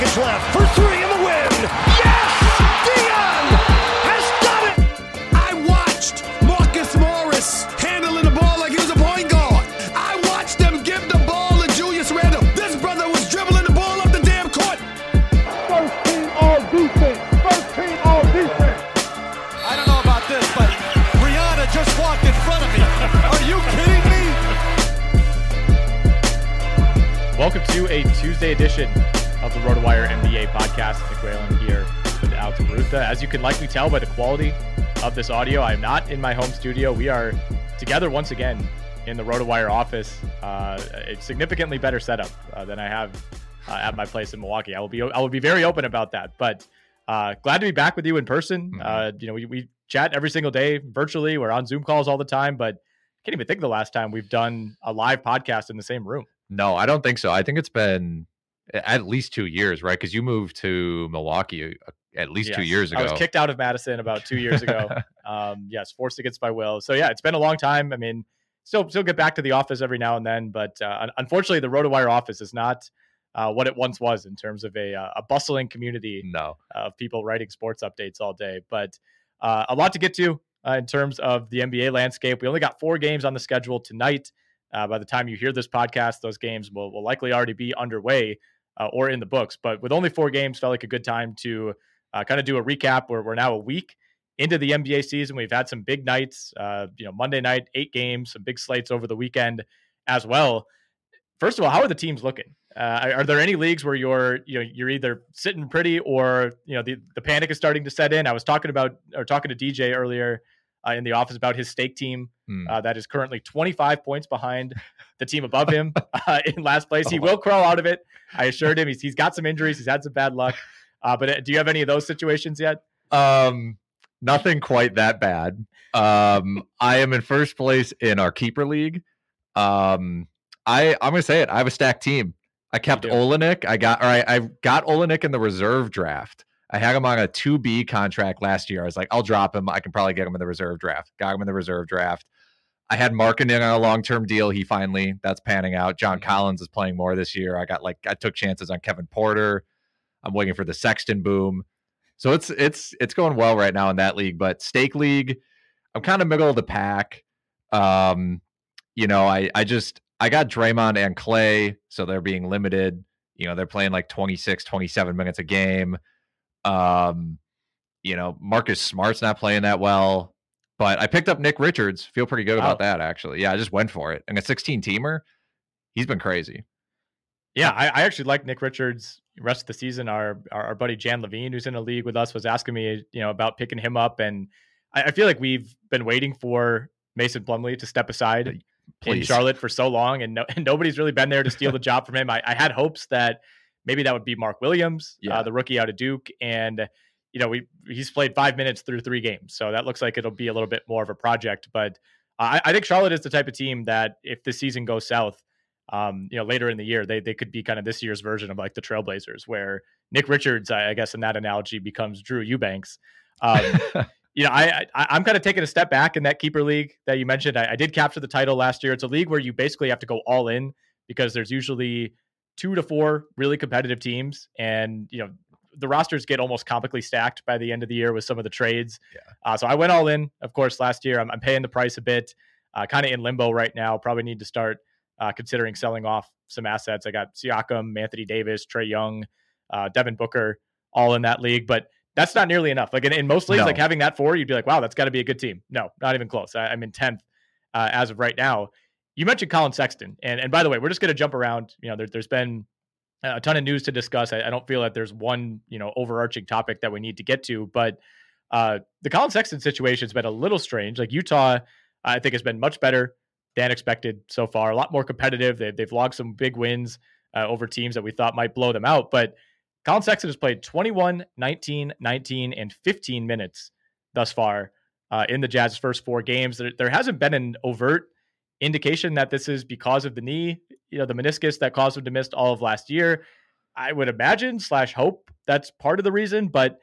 Seconds left for three in the win. Yes! Dion has done it! I watched Marcus Morris handling the ball like he was a point guard. I watched them give the ball to Julius Randle. This brother was dribbling the ball up the damn court. First team all defense. First team all defense. I don't know about this, but Rihanna just walked in front of me. Are you kidding me? Welcome to a Tuesday edition of the RotoWire NBA podcast. Nick Whalen here with Alex Barutha. As you can likely tell by the quality of this audio, I'm not in my home studio. We are together once again in the RotoWire office. Uh, a significantly better setup uh, than I have uh, at my place in Milwaukee. I will be I will be very open about that. But uh, glad to be back with you in person. Uh, you know, we, we chat every single day virtually. We're on Zoom calls all the time, but I can't even think of the last time we've done a live podcast in the same room. No, I don't think so. I think it's been at least two years, right? Because you moved to Milwaukee uh, at least two years ago. I was kicked out of Madison about two years ago. um, yes, forced against my will. So yeah, it's been a long time. I mean, still still get back to the office every now and then, but uh, un- unfortunately, the RotoWire office is not uh, what it once was in terms of a uh, a bustling community No, of people writing sports updates all day. But uh, a lot to get to uh, in terms of the NBA landscape. We only got four games on the schedule tonight. Uh, by the time you hear this podcast, those games will, will likely already be underway uh, or in the books. But with only four games, felt like a good time to uh, kind of do a recap. Where we're now a week into the NBA season. We've had some big nights. Uh, you know, Monday night, eight games, some big slates over the weekend as well. First of all, how are the teams looking? Uh, are, there any leagues where you're you know you're either sitting pretty or you know the, the panic is starting to set in? I was talking about or talking to DJ earlier uh, in the office about his stake team Hmm. uh, that is currently 25 points behind the team above him uh, in last place. He Oh. will crawl out of it. I assured him he's, he's got some injuries. He's had some bad luck. Uh, but uh, do you have any of those situations yet? um, nothing quite that bad. Um, I am in first place in our keeper league. Um, I I'm gonna say it. I have a stacked team. I kept. Olynyk. I got or I, I got Olynyk in the reserve draft. I had him on a 2B contract last year. I was like, I'll drop him. I can probably get him in the reserve draft. Got him in the reserve draft. I had Markkanen on a long term deal. He finally that's panning out. John Collins is playing more this year. I got like I took chances on Kevin Porter. I'm waiting for the Sexton boom. So it's it's it's going well right now in that league. But stake league, I'm kind of middle of the pack. Um, you know, I I just I got Draymond and Clay, so they're being limited. You know, they're playing like 26, 27 minutes a game. Um, you know, Marcus Smart's not playing that well. But I picked up Nick Richards. Feel pretty good about that, actually. Yeah, I just went for it. And a 16 teamer, he's been crazy. Yeah, I, I actually like Nick Richards. Rest of the season, our, our our buddy Jan Levine, who's in a league with us, was asking me, you know, about picking him up, and I, I feel like we've been waiting for Mason Plumlee to step aside in Charlotte for so long, and, no, and nobody's really been there to steal the job from him. I, I had hopes that maybe that would be Mark Williams, Yeah. uh, the rookie out of Duke, and you know we he's played five minutes through three games, so that looks like it'll be a little bit more of a project. But I, I think Charlotte is the type of team that if the season goes south, um, you know, later in the year, they they could be kind of this year's version of like the Trailblazers, where Nick Richards, I, I guess, in that analogy, becomes Drew Eubanks. Um, you know, I, I am kind of taking a step back in that keeper league that you mentioned. I, I did capture the title last year. It's a league where you basically have to go all in because there's usually two to four really competitive teams, and you know the rosters get almost comically stacked by the end of the year with some of the trades. Yeah. Uh, so I went all in, of course, last year. I'm, I'm paying the price a bit, uh, kind of in limbo right now. Probably need to start uh, considering selling off some assets. I got Siakam, Anthony Davis, Trae Young, uh, Devin Booker, all in that league, but that's not nearly enough. Like in, in most leagues, no. like having that four, you'd be like, wow, that's got to be a good team. No, not even close. I, am in tenth uh, as of right now. You mentioned Collin Sexton, and and by the way, we're just going to jump around. You know, there, has been a ton of news to discuss. I, I, don't feel that there's one you know overarching topic that we need to get to, but uh, the Collin Sexton situation has been a little strange. Like Utah, I think has been much better than expected so far. A lot more competitive. They've they've logged some big wins uh, over teams that we thought might blow them out, but Collin Sexton has played 21, 19, 19, and 15 minutes thus far uh, in the Jazz's first four games. There, there hasn't been an overt indication that this is because of the knee, you know, the meniscus that caused him to miss all of last year. I would imagine slash hope that's part of the reason, but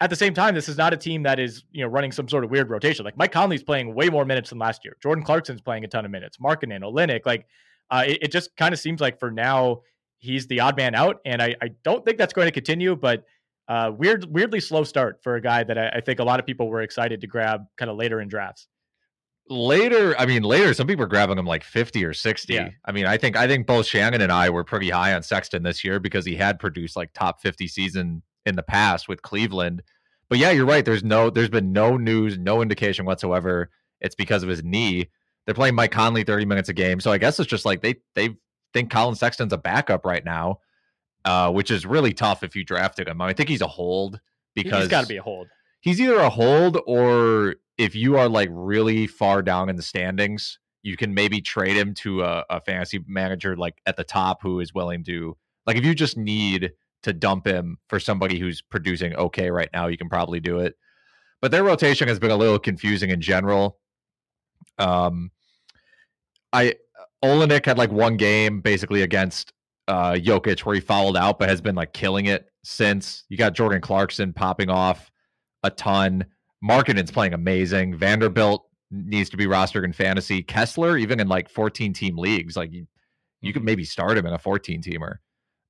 at the same time, this is not a team that is, you know, running some sort of weird rotation. Like Mike Conley's playing way more minutes than last year. Jordan Clarkson's playing a ton of minutes. Markkanen, Olynyk, like uh, it, it just kind of seems like for now he's the odd man out, and I, I don't think that's going to continue. But uh, weird, weirdly slow start for a guy that I, I think a lot of people were excited to grab kind of later in drafts. Later, I mean, later, some people are grabbing him like 50 or 60. Yeah. I mean, I think I think both Shannon and I were pretty high on Sexton this year because he had produced like top 50 season in the past with Cleveland. But yeah, you're right. There's no, there's been no news, no indication whatsoever. It's because of his knee. They're playing Mike Conley 30 minutes a game, so I guess it's just like they they think Collin Sexton's a backup right now, uh, which is really tough if you drafted him. I, mean, I think he's a hold because he's got to be a hold. He's either a hold or if you are like really far down in the standings, you can maybe trade him to a, a fantasy manager like at the top who is willing to like if you just need to dump him for somebody who's producing okay right now, you can probably do it. But their rotation has been a little confusing in general. Um, I Olynyk had like one game basically against uh Jokic where he fouled out, but has been like killing it since. You got Jordan Clarkson popping off a ton. Markkanen's playing amazing. Vanderbilt needs to be rostered in fantasy. Kessler, even in like 14 team leagues, like you, you could mm-hmm. maybe start him in a 14 teamer.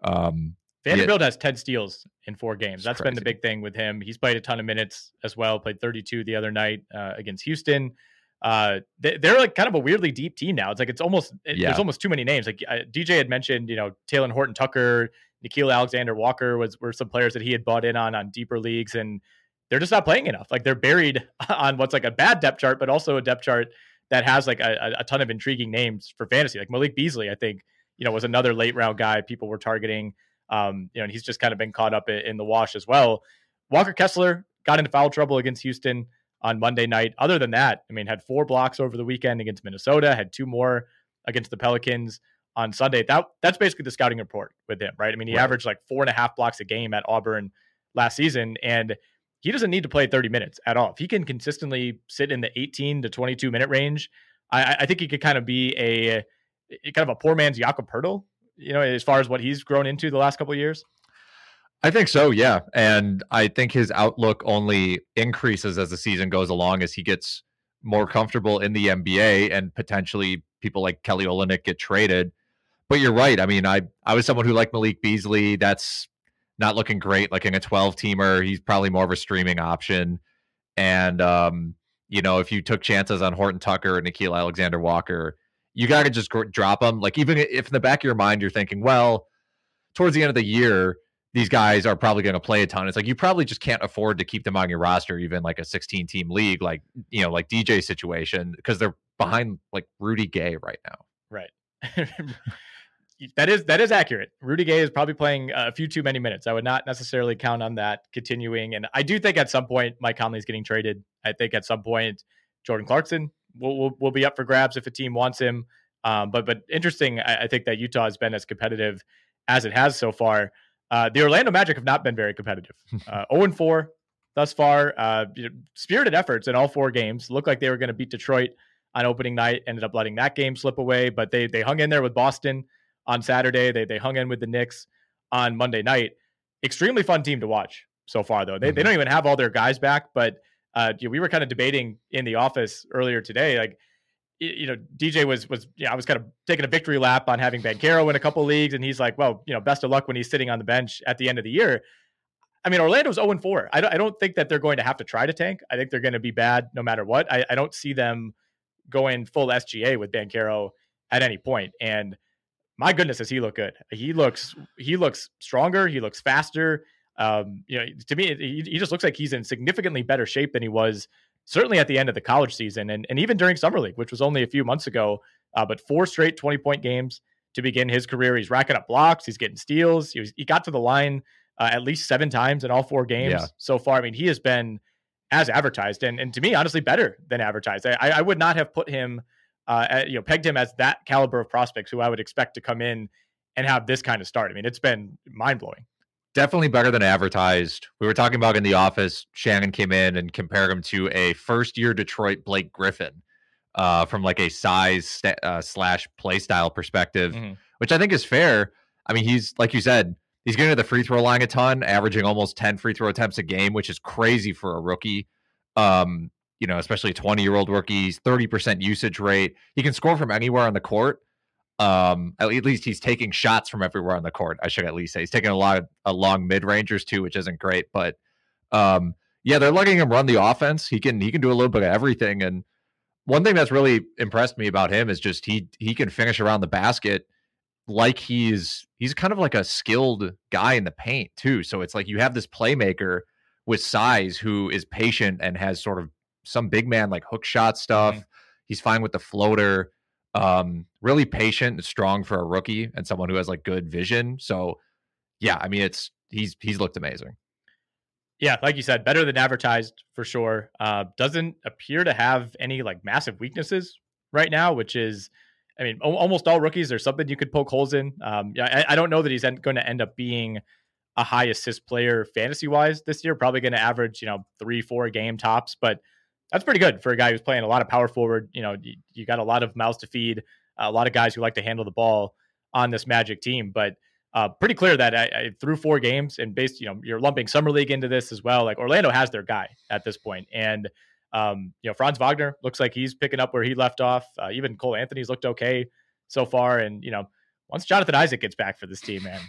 Um, Vanderbilt yeah. has 10 steals in four games. That's been the big thing with him. He's played a ton of minutes as well. Played 32 the other night uh, against Houston uh, they, are like kind of a weirdly deep team now. It's like it's almost it, yeah. there's almost too many names. Like uh, DJ had mentioned, you know, Talen Horton Tucker, Nickeil Alexander Walker was were some players that he had bought in on on deeper leagues, and they're just not playing enough. Like they're buried on what's like a bad depth chart, but also a depth chart that has like a, a ton of intriguing names for fantasy. Like Malik Beasley, I think you know was another late round guy people were targeting. Um, you know, and he's just kind of been caught up in the wash as well. Walker Kessler got into foul trouble against Houston on Monday night. Other than that, I mean, had four blocks over the weekend against Minnesota, had two more against the Pelicans on Sunday. That that's basically the scouting report with him, right? I mean, he right. averaged like four and a half blocks a game at Auburn last season, and he doesn't need to play 30 minutes at all. If he can consistently sit in the 18 to 22 minute range, I, I think he could kind of be a, kind of a poor man's Jakob Poeltl, you know, as far as what he's grown into the last couple of years. I think so, yeah. And I think his outlook only increases as the season goes along as he gets more comfortable in the NBA and potentially people like Kelly Olynyk get traded. But you're right. I mean, I I was someone who liked Malik Beasley. That's not looking great. Like in a 12 teamer, he's probably more of a streaming option. And um, you know, if you took chances on Horton Tucker and Nickeil Alexander Walker, you got to just drop them. Like even if in the back of your mind you're thinking, well, towards the end of the year, these guys are probably going to play a ton. It's like you probably just can't afford to keep them on your roster, even like a 16 team league, like you know, like DJ situation, because they're behind like Rudy Gay right now. Right. that is that is accurate. Rudy Gay is probably playing a few too many minutes. I would not necessarily count on that continuing. And I do think at some point Mike Conley is getting traded. I think at some point Jordan Clarkson will will, will be up for grabs if a team wants him. Um, but but interesting. I, I think that Utah has been as competitive as it has so far. Uh, the Orlando Magic have not been very competitive. Uh, 0 4 thus far. Uh, spirited efforts in all four games. Looked like they were going to beat Detroit on opening night. Ended up letting that game slip away, but they they hung in there with Boston on Saturday. They they hung in with the Knicks on Monday night. Extremely fun team to watch so far, though. They, mm-hmm. they don't even have all their guys back, but uh, we were kind of debating in the office earlier today, like you know, DJ was was you know, I was kind of taking a victory lap on having Banchero in a couple leagues, and he's like, well, you know, best of luck when he's sitting on the bench at the end of the year. I mean, Orlando's 0 4. I don't, I don't think that they're going to have to try to tank. I think they're going to be bad no matter what. I, I don't see them going full SGA with Banchero at any point. And my goodness, does he look good? He looks he looks stronger. He looks faster. Um, you know, to me, he, he just looks like he's in significantly better shape than he was certainly at the end of the college season and, and even during summer league, which was only a few months ago. Uh, but four straight 20 point games to begin his career. He's racking up blocks. He's getting steals. He, was, he got to the line uh, at least seven times in all four games yeah. so far. I mean, he has been as advertised and, and to me, honestly, better than advertised. I, I would not have put him, uh, you know, pegged him as that caliber of prospects who I would expect to come in and have this kind of start. I mean, it's been mind blowing definitely better than advertised. We were talking about in the office. Shannon came in and compared him to a first year Detroit Blake Griffin uh, from like a size st- uh, slash play style perspective, mm-hmm. which I think is fair. I mean, he's like you said, he's getting to the free throw line a ton, averaging almost 10 free throw attempts a game, which is crazy for a rookie. Um, you know, especially a 20 year old rookies, 30% usage rate. He can score from anywhere on the court. Um, at least he's taking shots from everywhere on the court. I should at least say he's taking a lot of a long mid rangers too, which isn't great. But um, yeah, they're letting him run the offense. He can he can do a little bit of everything. And one thing that's really impressed me about him is just he he can finish around the basket like he's he's kind of like a skilled guy in the paint too. So it's like you have this playmaker with size who is patient and has sort of some big man like hook shot stuff. Mm-hmm. He's fine with the floater. Um, really patient and strong for a rookie and someone who has like good vision. So yeah, I mean it's he's he's looked amazing. Yeah, like you said, better than advertised for sure. Uh, doesn't appear to have any like massive weaknesses right now, which is, I mean, o- almost all rookies. There's something you could poke holes in. Um, yeah, I, I don't know that he's en- going to end up being a high assist player fantasy wise this year. Probably going to average, you know, three, four game tops, but that's pretty good for a guy who's playing a lot of power forward. You know, you, you got a lot of mouths to feed, a lot of guys who like to handle the ball on this Magic team. But uh, pretty clear that I, I, through four games and based, you know, you're lumping summer league into this as well. Like Orlando has their guy at this point, and um, you know, Franz Wagner looks like he's picking up where he left off. Uh, even Cole Anthony's looked okay so far, and you know, once Jonathan Isaac gets back for this team, man.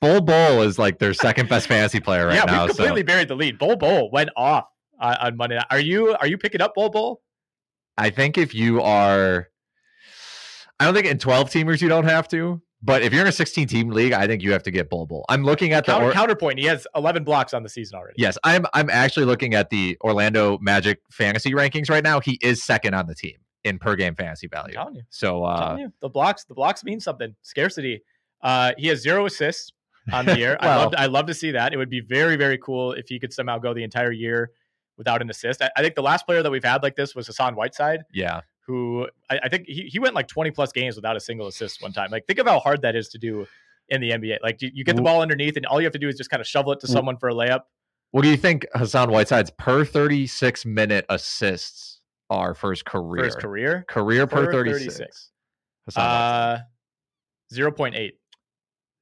Bol Bol is like their second best fantasy player right yeah, now. Yeah, we completely so. buried the lead. Bol Bol went off uh, on Monday. Night. Are you are you picking up Bol Bol? I think if you are, I don't think in twelve teamers you don't have to. But if you're in a 16 team league, I think you have to get Bol Bol. I'm looking at the Counter, or- counterpoint. He has 11 blocks on the season already. Yes, I'm. I'm actually looking at the Orlando Magic fantasy rankings right now. He is second on the team in per game fantasy value. I'm telling you. So uh, you, the blocks, the blocks mean something. Scarcity. Uh, he has zero assists on the year. well, I love. I love to see that. It would be very, very cool if he could somehow go the entire year without an assist. I, I, think the last player that we've had like this was Hassan Whiteside. Yeah. Who I, I, think he, he went like 20 plus games without a single assist one time. Like, think of how hard that is to do in the NBA. Like, you, you get the ball underneath, and all you have to do is just kind of shovel it to someone for a layup. What do you think Hassan Whiteside's per 36 minute assists are for his career? For his career? Career per, per 36. 36. Uh, 0.8.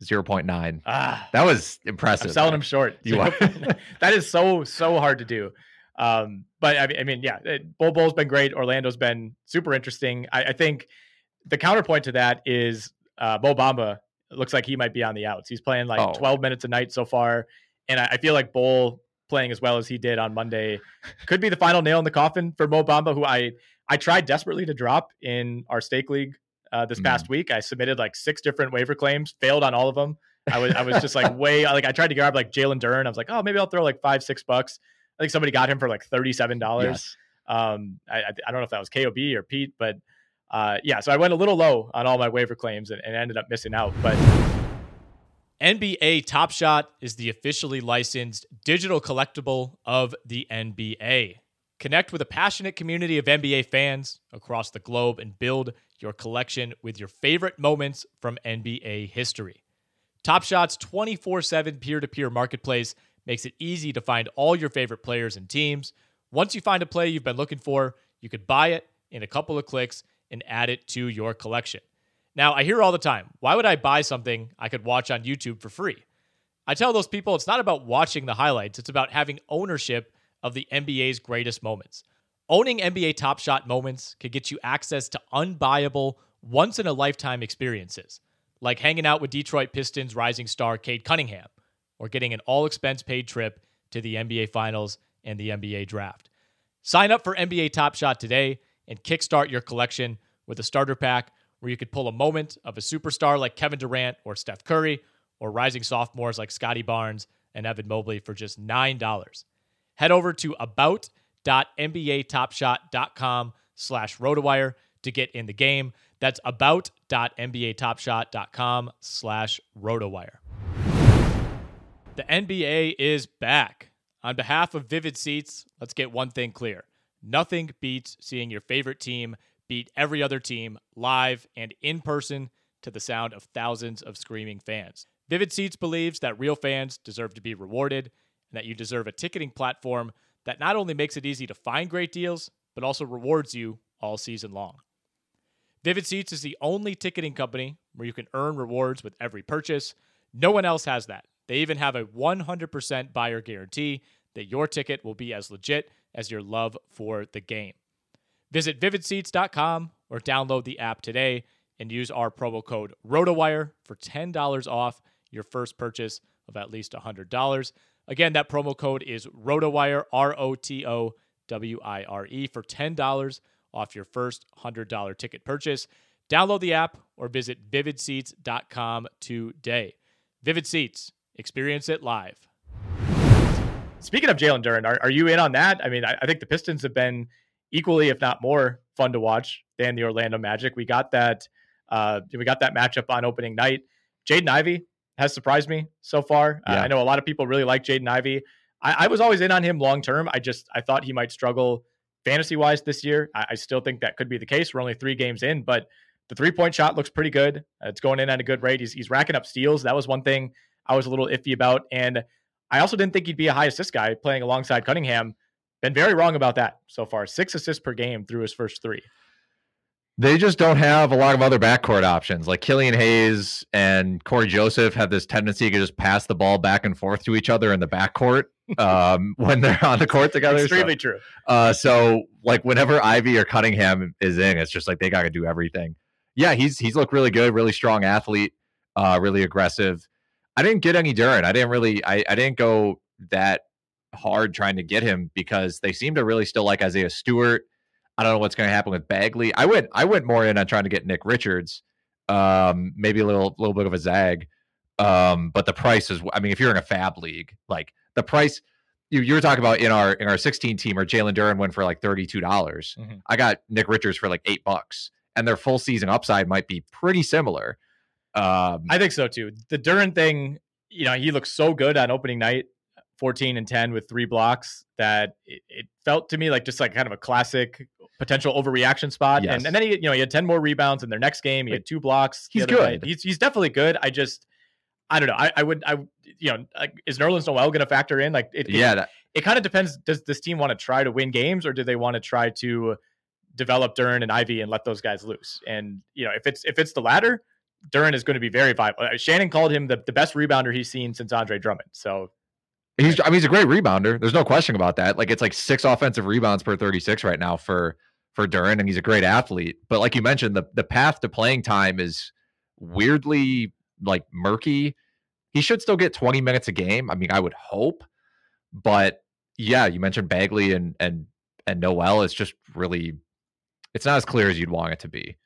0.9. Ah, that was impressive. I'm selling him short. You are. that is so, so hard to do. Um, but I mean, I mean, yeah, it, Bol Bol's been great. Orlando's been super interesting. I, I think the counterpoint to that is uh, Mo Bamba looks like he might be on the outs. He's playing like oh. 12 minutes a night so far, and I, I feel like Bol playing as well as he did on Monday could be the final nail in the coffin for Mo Bamba, who I I tried desperately to drop in our stake league uh, this past mm. week. I submitted like six different waiver claims, failed on all of them. I was I was just like way like I tried to grab like Jalen Duren. I was like, oh, maybe I'll throw like five six bucks. I think somebody got him for like thirty seven dollars. Yes. Um, I, I don't know if that was Kob or Pete, but uh, yeah. So I went a little low on all my waiver claims and, and ended up missing out. But NBA Top Shot is the officially licensed digital collectible of the NBA. Connect with a passionate community of NBA fans across the globe and build your collection with your favorite moments from NBA history. Top Shot's 24 7 peer to peer marketplace makes it easy to find all your favorite players and teams. Once you find a play you've been looking for, you could buy it in a couple of clicks and add it to your collection. Now, I hear all the time, why would I buy something I could watch on YouTube for free? I tell those people it's not about watching the highlights, it's about having ownership of the NBA's greatest moments. Owning NBA Top Shot moments can get you access to unbuyable, once in a lifetime experiences, like hanging out with Detroit Pistons rising star Cade Cunningham, or getting an all expense paid trip to the NBA Finals and the NBA Draft. Sign up for NBA Top Shot today and kickstart your collection with a starter pack where you could pull a moment of a superstar like Kevin Durant or Steph Curry, or rising sophomores like Scottie Barnes and Evan Mobley for just $9. Head over to about.nbatopshot.com slash rotowire to get in the game. That's about.nbatopshot.com slash rotowire. The NBA is back. On behalf of Vivid Seats, let's get one thing clear. Nothing beats seeing your favorite team beat every other team live and in person to the sound of thousands of screaming fans. Vivid Seats believes that real fans deserve to be rewarded and that you deserve a ticketing platform that not only makes it easy to find great deals, but also rewards you all season long. Vivid Seats is the only ticketing company where you can earn rewards with every purchase. No one else has that. They even have a 100% buyer guarantee that your ticket will be as legit as your love for the game. Visit vividseats.com or download the app today and use our promo code ROTOWIRE for $10 off your first purchase of at least $100. Again, that promo code is ROTOWIRE, R O T O W I R E, for $10 off your first $100 ticket purchase. Download the app or visit vividseats.com today. Vivid Seats, experience it live. Speaking of Jalen Duren, are, are you in on that? I mean, I, I think the Pistons have been equally, if not more, fun to watch than the Orlando Magic. We got that. Uh, we got that matchup on opening night. Jaden Ivey has surprised me so far. Uh, I know a lot of people really like Jaden Ivey. I, I was always in on him long term. I just I thought he might struggle fantasy wise this year. I, I still think that could be the case. We're only three games in, but the three point shot looks pretty good. Uh, it's going in at a good rate. He's he's racking up steals. That was one thing I was a little iffy about, and I also didn't think he'd be a high assist guy playing alongside Cunningham. Been very wrong about that so far. Six assists per game through his first three. They just don't have a lot of other backcourt options. Like Killian Hayes and Cory Joseph have this tendency to just pass the ball back and forth to each other in the backcourt um, when they're on the court together. So- Extremely true. Uh, so like whenever Ivey or Cunningham is in, it's just like they got to do everything. Yeah, he's he's looked really good, really strong athlete, uh, really aggressive. I didn't get any Duren. I didn't really, I, I didn't go that hard trying to get him because they seem to really still like Isaiah Stewart. I don't know what's going to happen with Bagley. I went, I went more in on trying to get Nick Richards. Um, maybe a little, little bit of a zag. Um, but the price is, I mean, if you're in a fab league, like the price, you, you were talking about in our in our 16 team or Jalen Duren went for like $32. dollars Mhm. I got Nick Richards for like eight bucks, and their full season upside might be pretty similar. Um, I think so too. The Duren thing, you know, he looked so good on opening night, 14 and 10 with three blocks that it, it felt to me like just like kind of a classic potential overreaction spot. Yes. And, and then he, you know, he had 10 more rebounds in their next game. He had two blocks. He's night. good. He's, he's definitely good. I just, I don't know. I, I would, I, you know, like, is Nerlens Noel going to factor in? Like, it, it- yeah, that, it kind of depends. Does this team want to try to win games or do they want to try to develop Duren and Ivey and let those guys loose? And you know, if it's if it's the latter, Duren is going to be very viable. Uh, Shannon called him the, the best rebounder he's seen since Andre Drummond. So he's. I mean, he's a great rebounder. There's no question about that. Like it's like six offensive rebounds per 36 right now for for Duren, and he's a great athlete. But like you mentioned, the the path to playing time is weirdly like murky. He should still get 20 minutes a game. I mean, I would hope, but yeah, you mentioned Bagley and and and Noel. It's just really, it's not as clear as you'd want it to be.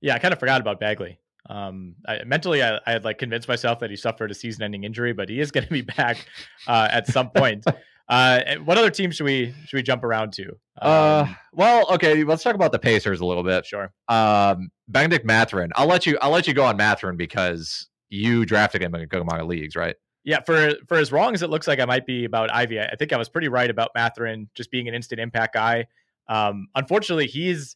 yeah, I kind of forgot about Bagley. Um, I, mentally, I, I had like convinced myself that he suffered a season-ending injury, but he is going to be back uh, at some point. Uh, what other team should we should we jump around to? Uh, Um, well, okay, let's talk about the Pacers a little bit. sure. Um, Bennedict Mathurin. I'll let you. I'll let you go on Mathurin because you drafted him in a good amount of leagues, right? Yeah, for for as wrong as it looks like I might be about Ivey, I I think I was pretty right about Mathurin just being an instant impact guy. Um, unfortunately, he's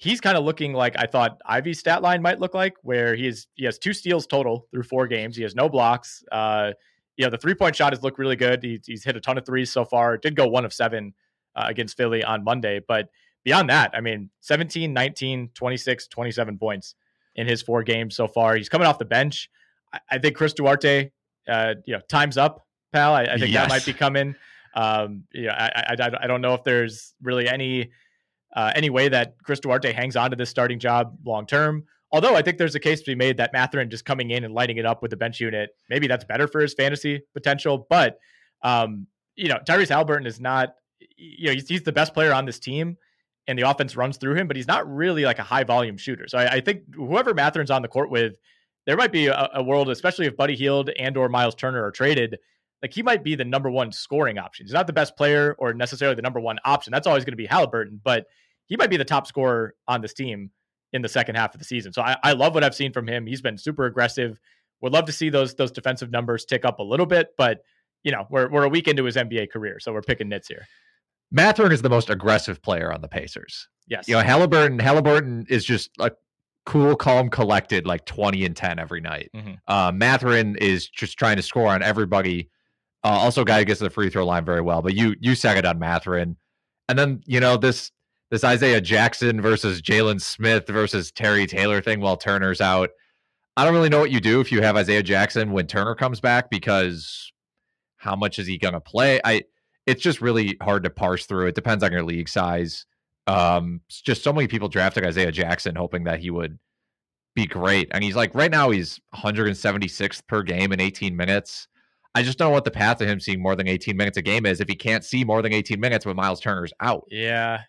he's kind of looking like I thought Ivey's stat line might look like, where he is he has two steals total through four games. He has no blocks. Uh, you know, the three point shot has looked really good. He, he's hit a ton of threes so far. Did go one of seven uh, against Philly on Monday, but beyond that, I mean, 17, 19, 26, 27 points in his four games so far. He's coming off the bench. I, I think Chris Duarte, uh, you know, time's up, pal. I, I think that might be coming. Um, you know, I, I I don't know if there's really any uh, any way that Chris Duarte hangs on to this starting job long term. Although I think there's a case to be made that Mathurin just coming in and lighting it up with the bench unit, maybe that's better for his fantasy potential. But um, you know, Tyrese Haliburton is not, you know, he's, he's, the best player on this team, and the offense runs through him, but he's not really like a high volume shooter. So I, I think whoever Mathurin's on the court with, there might be a, a world, especially if Buddy Hield and or Miles Turner are traded, like he might be the number one scoring option. He's not the best player or necessarily the number one option. That's always going to be Haliburton, but he might be the top scorer on this team in the second half of the season. So I, I love what I've seen from him. He's been super aggressive. Would love to see those those defensive numbers tick up a little bit, but you know we're we're a week into his NBA career, so we're picking nits here. Mathurin is the most aggressive player on the Pacers. Yes, you know Haliburton. Haliburton is just like cool, calm, collected, like twenty and ten every night. Mm-hmm. Uh, Mathurin is just trying to score on everybody. Uh, also, guy who gets to the free throw line very well. But you you it on Mathurin, and then you know this this Isaiah Jackson versus Jalen Smith versus Terry Taylor thing while Turner's out. I don't really know what you do if you have Isaiah Jackson when Turner comes back because how much is he going to play? I it's just really hard to parse through. It depends on your league size. Um, just so many people drafted Isaiah Jackson hoping that he would be great, and he's like right now he's 176th per game in 18 minutes. I just don't know what the path to him seeing more than 18 minutes a game is if he can't see more than 18 minutes when Miles Turner's out. Yeah,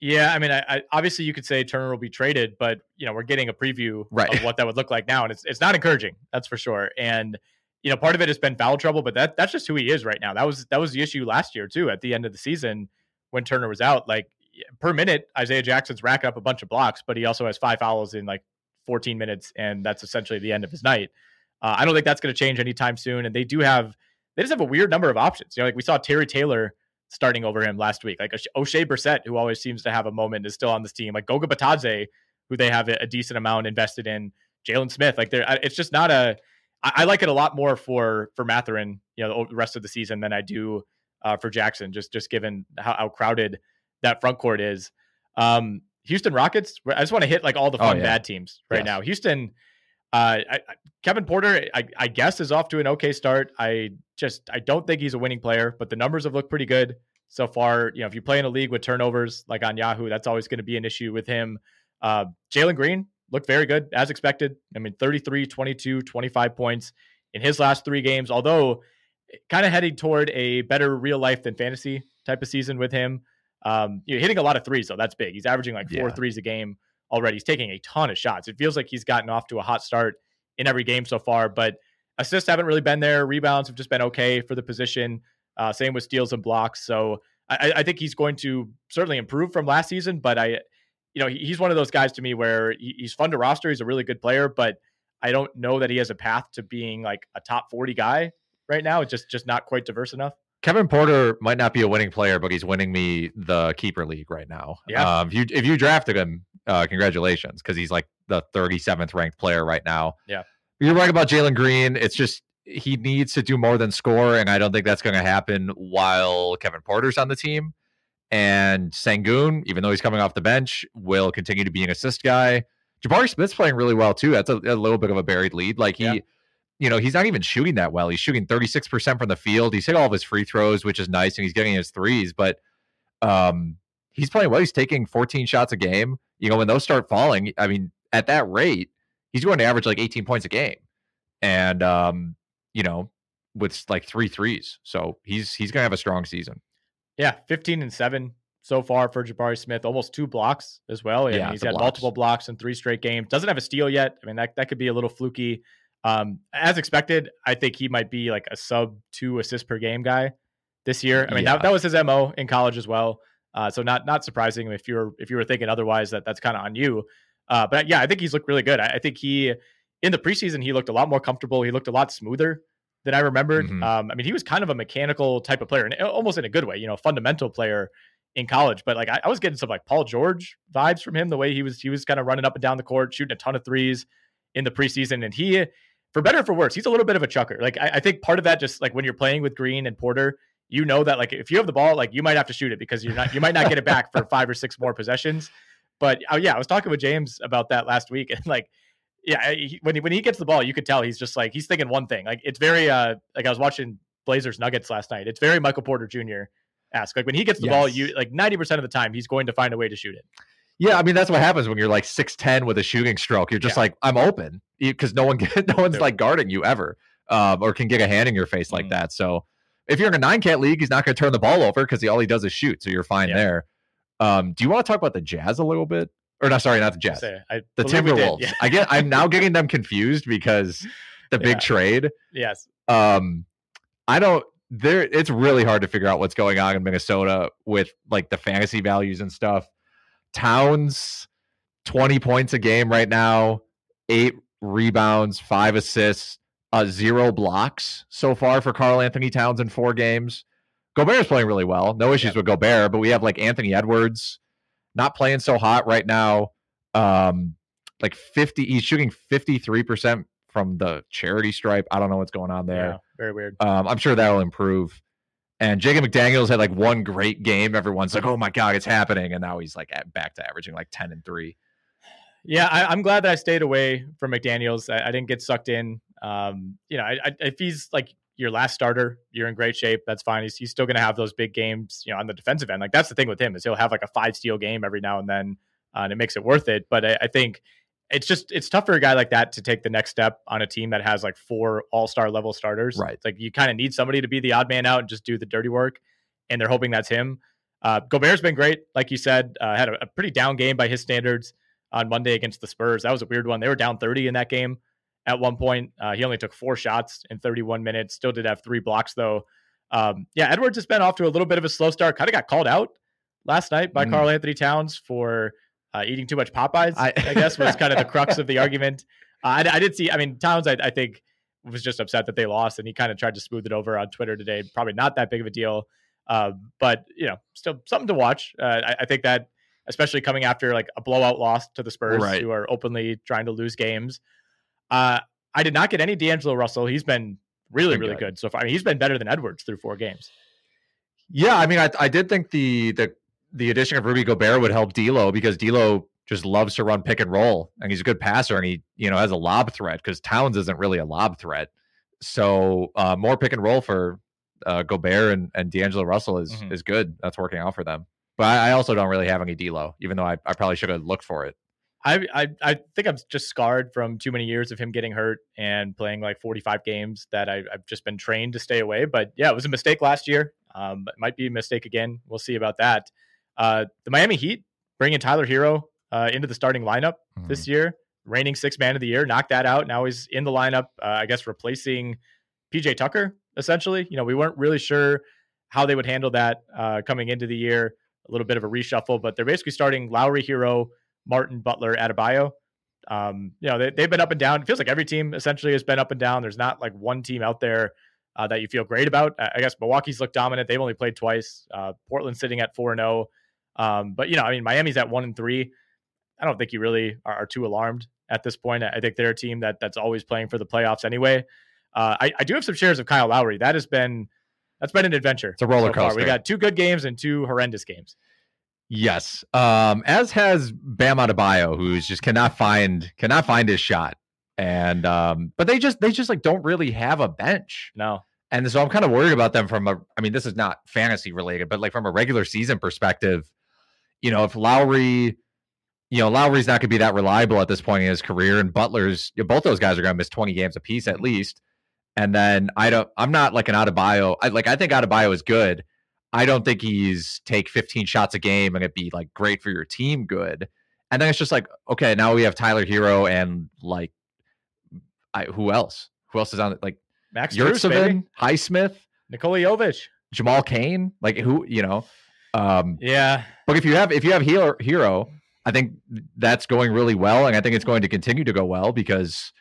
yeah, I mean, I, I, obviously you could say Turner will be traded, but you know we're getting a preview right. of what that would look like now, and it's it's not encouraging, that's for sure. And you know, part of it has been foul trouble, but that that's just who he is right now. That was that was the issue last year too. At the end of the season, when Turner was out, like per minute, Isaiah Jackson's racking up a bunch of blocks, but he also has five fouls in like 14 minutes, and that's essentially the end of his night. Uh, I don't think that's going to change anytime soon. And they do have they just have a weird number of options. You know, like we saw Terry Taylor starting over him last week. Like Oshae Brissett, who always seems to have a moment, is still on this team. Like Goga Bitadze, who they have a decent amount invested in. Jalen Smith, like there, it's just not a. I, I like it a lot more for for Mathurin, you know, the rest of the season than I do uh, for Jackson. Just just given how, how crowded that front court is. Um, Houston Rockets. I just want to hit like all the oh, fun oh, yeah. bad teams right yes. now. Houston. Uh, I, Kevin Porter, I, I, guess, is off to an okay start. I just I don't think he's a winning player, but the numbers have looked pretty good so far. You know, if you play in a league with turnovers like on Yahoo, that's always going to be an issue with him. Uh, Jalen Green looked very good as expected. I mean, 33, 22, 25 points in his last three games, although kind of heading toward a better real life than fantasy type of season with him. Um, you know, hitting a lot of threes, though. That's big. He's averaging like four yeah. threes a game already. He's taking a ton of shots. It feels like he's gotten off to a hot start in every game so far, but assists haven't really been there. Rebounds have just been okay for the position. Uh, same with steals and blocks. So I, I, think he's going to certainly improve from last season. But I, you know, he's one of those guys to me where he's fun to roster. He's a really good player, but I don't know that he has a path to being like a top forty guy right now. It's just just not quite diverse enough. Kevin Porter might not be a winning player, but he's winning me the keeper league right now. Yeah. Um, if you if you drafted him, uh, congratulations, because he's like the 37th ranked player right now. Yeah. You're right about Jalen Green. It's just he needs to do more than score, and I don't think that's going to happen while Kevin Porter's on the team. And Sengun, even though he's coming off the bench, will continue to be an assist guy. Jabari Smith's playing really well too. That's a, a little bit of a buried lead. Like he, yeah. You know, he's not even shooting that well. He's shooting 36% from the field. He's hit all of his free throws, which is nice, and he's getting his threes, but um he's playing well. He's taking 14 shots a game. You know, when those start falling, I mean, at that rate, he's going to average like 18 points a game. And um, you know, with like three threes. So he's he's gonna have a strong season. Yeah, 15 and 7 so far for Jabari Smith, almost two blocks as well. And yeah, he's had blocks. multiple blocks in three straight games. Doesn't have a steal yet. I mean, that, that could be a little fluky. Um, as expected, I think he might be like a sub two assist per game guy this year. I mean, yeah. that, that was his MO in college as well. Uh, so not not surprising if you're if you were thinking otherwise that that's kind of on you. Uh, but yeah, I think he's looked really good. I, I, think he in the preseason he looked a lot more comfortable. He looked a lot smoother than I remembered. Mm-hmm. Um, I mean, he was kind of a mechanical type of player, and almost in a good way. You know, fundamental player in college. But like I, I was getting some like Paul George vibes from him. The way he was he was kind of running up and down the court, shooting a ton of threes in the preseason, and he. For better or for worse, he's a little bit of a chucker. Like I, I think part of that, just like when you're playing with Green and Porter, you know that like if you have the ball, like you might have to shoot it because you're not you might not get it back for five or six more possessions. But uh, yeah, I was talking with James about that last week, and like, yeah, he, when he, when he gets the ball, you could tell he's just like he's thinking one thing. Like it's very uh like I was watching Blazers Nuggets last night. It's very Michael Porter Jr. ask. Like when he gets the ball, you like 90% of the time he's going to find a way to shoot it. Yeah, I mean that's what happens when you're like six ten with a shooting stroke. You're just Yeah. like I'm open because no one get, no one's like guarding you ever, um, or can get a hand in your face like Mhm. that. So if you're in a nine cat league, he's not going to turn the ball over because he all he does is shoot. So you're fine Yeah. there. Um, do you want to talk about the Jazz a little bit? Or no, sorry, not the Jazz. The did. Timberwolves. Yeah. I get. I'm now getting them confused because the big trade. yes. Um, I don't. There, it's really hard to figure out what's going on in Minnesota with like the fantasy values and stuff. Towns, twenty points a game right now, eight rebounds, five assists, uh, zero blocks so far for Karl-Anthony Towns in four games. Gobert is playing really well. No issues with Gobert, but we have like Anthony Edwards not playing so hot right now. Um, like 50, he's shooting 53% from the charity stripe. I don't know what's going on there. Yeah. Very weird. Um, I'm sure that'll improve. And Jacob McDaniels had like one great game. Everyone's like, "Oh my god, it's happening!" And now he's like at, back to averaging like ten and three. Yeah, I, I'm glad that I stayed away from McDaniels. I, I didn't get sucked in. Um, you know, I, I, if he's like your last starter, you're in great shape. That's fine. He's, he's still going to have those big games, you know, on the defensive end. Like that's the thing with him is he'll have like a five steal game every now and then, uh, and it makes it worth it. But I, I think it's just it's tough for a guy like that to take the next step on a team that has like four all star level starters. Right. It's like you kind of need somebody to be the odd man out and just do the dirty work, and they're hoping that's him. Uh, Gobert's been great, like you said. Uh, had a, a pretty down game by his standards on Monday against the Spurs. That was a weird one. They were down 30 in that game at one point. Uh, he only took four shots in 31 minutes. Still did have three blocks though. Um, yeah, Edwards has been off to a little bit of a slow start. Kind of got called out last night by Mm. Karl-Anthony Towns for uh, eating too much Popeyes. I, I- guess was kind of the crux of the argument. Uh, I, I did see. I mean, Towns. I, I think was just upset that they lost, and he kind of tried to smooth it over on Twitter today. Probably not that big of a deal, uh, but you know, still something to watch. Uh, I, I think that especially coming after like a blowout loss to the Spurs, Right. who are openly trying to lose games. Uh, I did not get any D'Angelo Russell. He's been really, really good. good. so far. I mean, he's been better than Edwards through four games. Yeah, I mean, I, I did think the the the addition of Rudy Gobert would help D'Lo because D'Lo just loves to run pick and roll, and he's a good passer, and he you know has a lob threat because Towns isn't really a lob threat. So uh, more pick and roll for uh, Gobert and, and D'Angelo Russell is Mhm. is good. That's working out for them. But I, I also don't really have any D'Lo, even though I, I probably should have looked for it. I, I I think I'm just scarred from too many years of him getting hurt and playing like 45 games that I, I've just been trained to stay away. But yeah, it was a mistake last year. Um, it might be a mistake again. We'll see about that. Uh, the Miami Heat bringing Tyler Herro uh, into the starting lineup this year, reigning six man of the year, knocked that out. Now he's in the lineup. Uh, I guess replacing PJ Tucker essentially. You know, we weren't really sure how they would handle that uh, coming into the year. A little bit of a reshuffle, but they're basically starting Lowry Herro, Martin Butler, Adebayo. Um, you know, they, they've been up and down. It feels like every team essentially has been up and down. There's not like one team out there uh, that you feel great about. I guess Milwaukee's looked dominant. They've only played twice. Uh, Portland's sitting at four and zero. Um, but you know, I mean, Miami's at one and three. I don't think you really are, are too alarmed at this point. I think they're a team that that's always playing for the playoffs anyway. Uh, I, I do have some shares of Kyle Lowry. That has been that's been an adventure. It's a roller so far. We got two good games and two horrendous games. Yes. Um, as has Bam Adebayo, who's just cannot find cannot find his shot. And um, but they just they just like don't really have a bench. No, And so I'm kind of worried about them from a I mean, this is not fantasy related, but like from a regular season perspective, you know, if Lowry, you know, Lowry's not gonna be that reliable at this point in his career, and Butler's you know, both those guys are gonna miss 20 games apiece at least. And then I don't I'm not like an Adebayo. I like I think Adebayo is good. I don't think he's take 15 shots a game and it'd be like great for your team good. And then it's just like, okay, now we have Tyler Herro and like I who else? Who else is on it? Like Max. Yurtseven, Highsmith, Nikola Jovic. Jamal Cain, like who you know. Um, Yeah, but if you have if you have Herro, Herro, I think that's going really well, and I think it's going to continue to go well because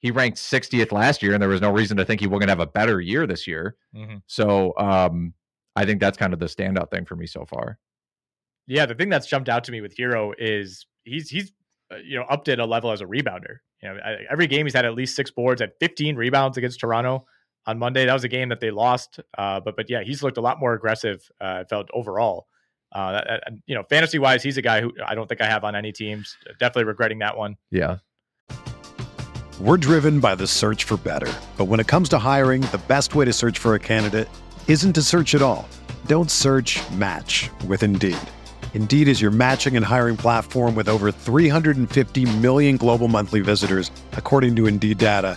he ranked 60th last year, and there was no reason to think he to have a better year this year. Mhm. So um, I think that's kind of the standout thing for me so far. yeah. The thing that's jumped out to me with Herro is he's he's uh, you know upped at a level as a rebounder. You know, every game he's had at least six boards, had 15 rebounds against Toronto on Monday. That was a game that they lost, uh, but but yeah, he's looked a lot more aggressive. Uh, felt overall. Uh, you know, fantasy wise, he's a guy who I don't think I have on any teams. Definitely regretting that one. Yeah. We're driven by the search for better. But when it comes to hiring, the best way to search for a candidate isn't to search at all. Don't search match with Indeed. Indeed is your matching and hiring platform with over 350 million global monthly visitors, according to Indeed data,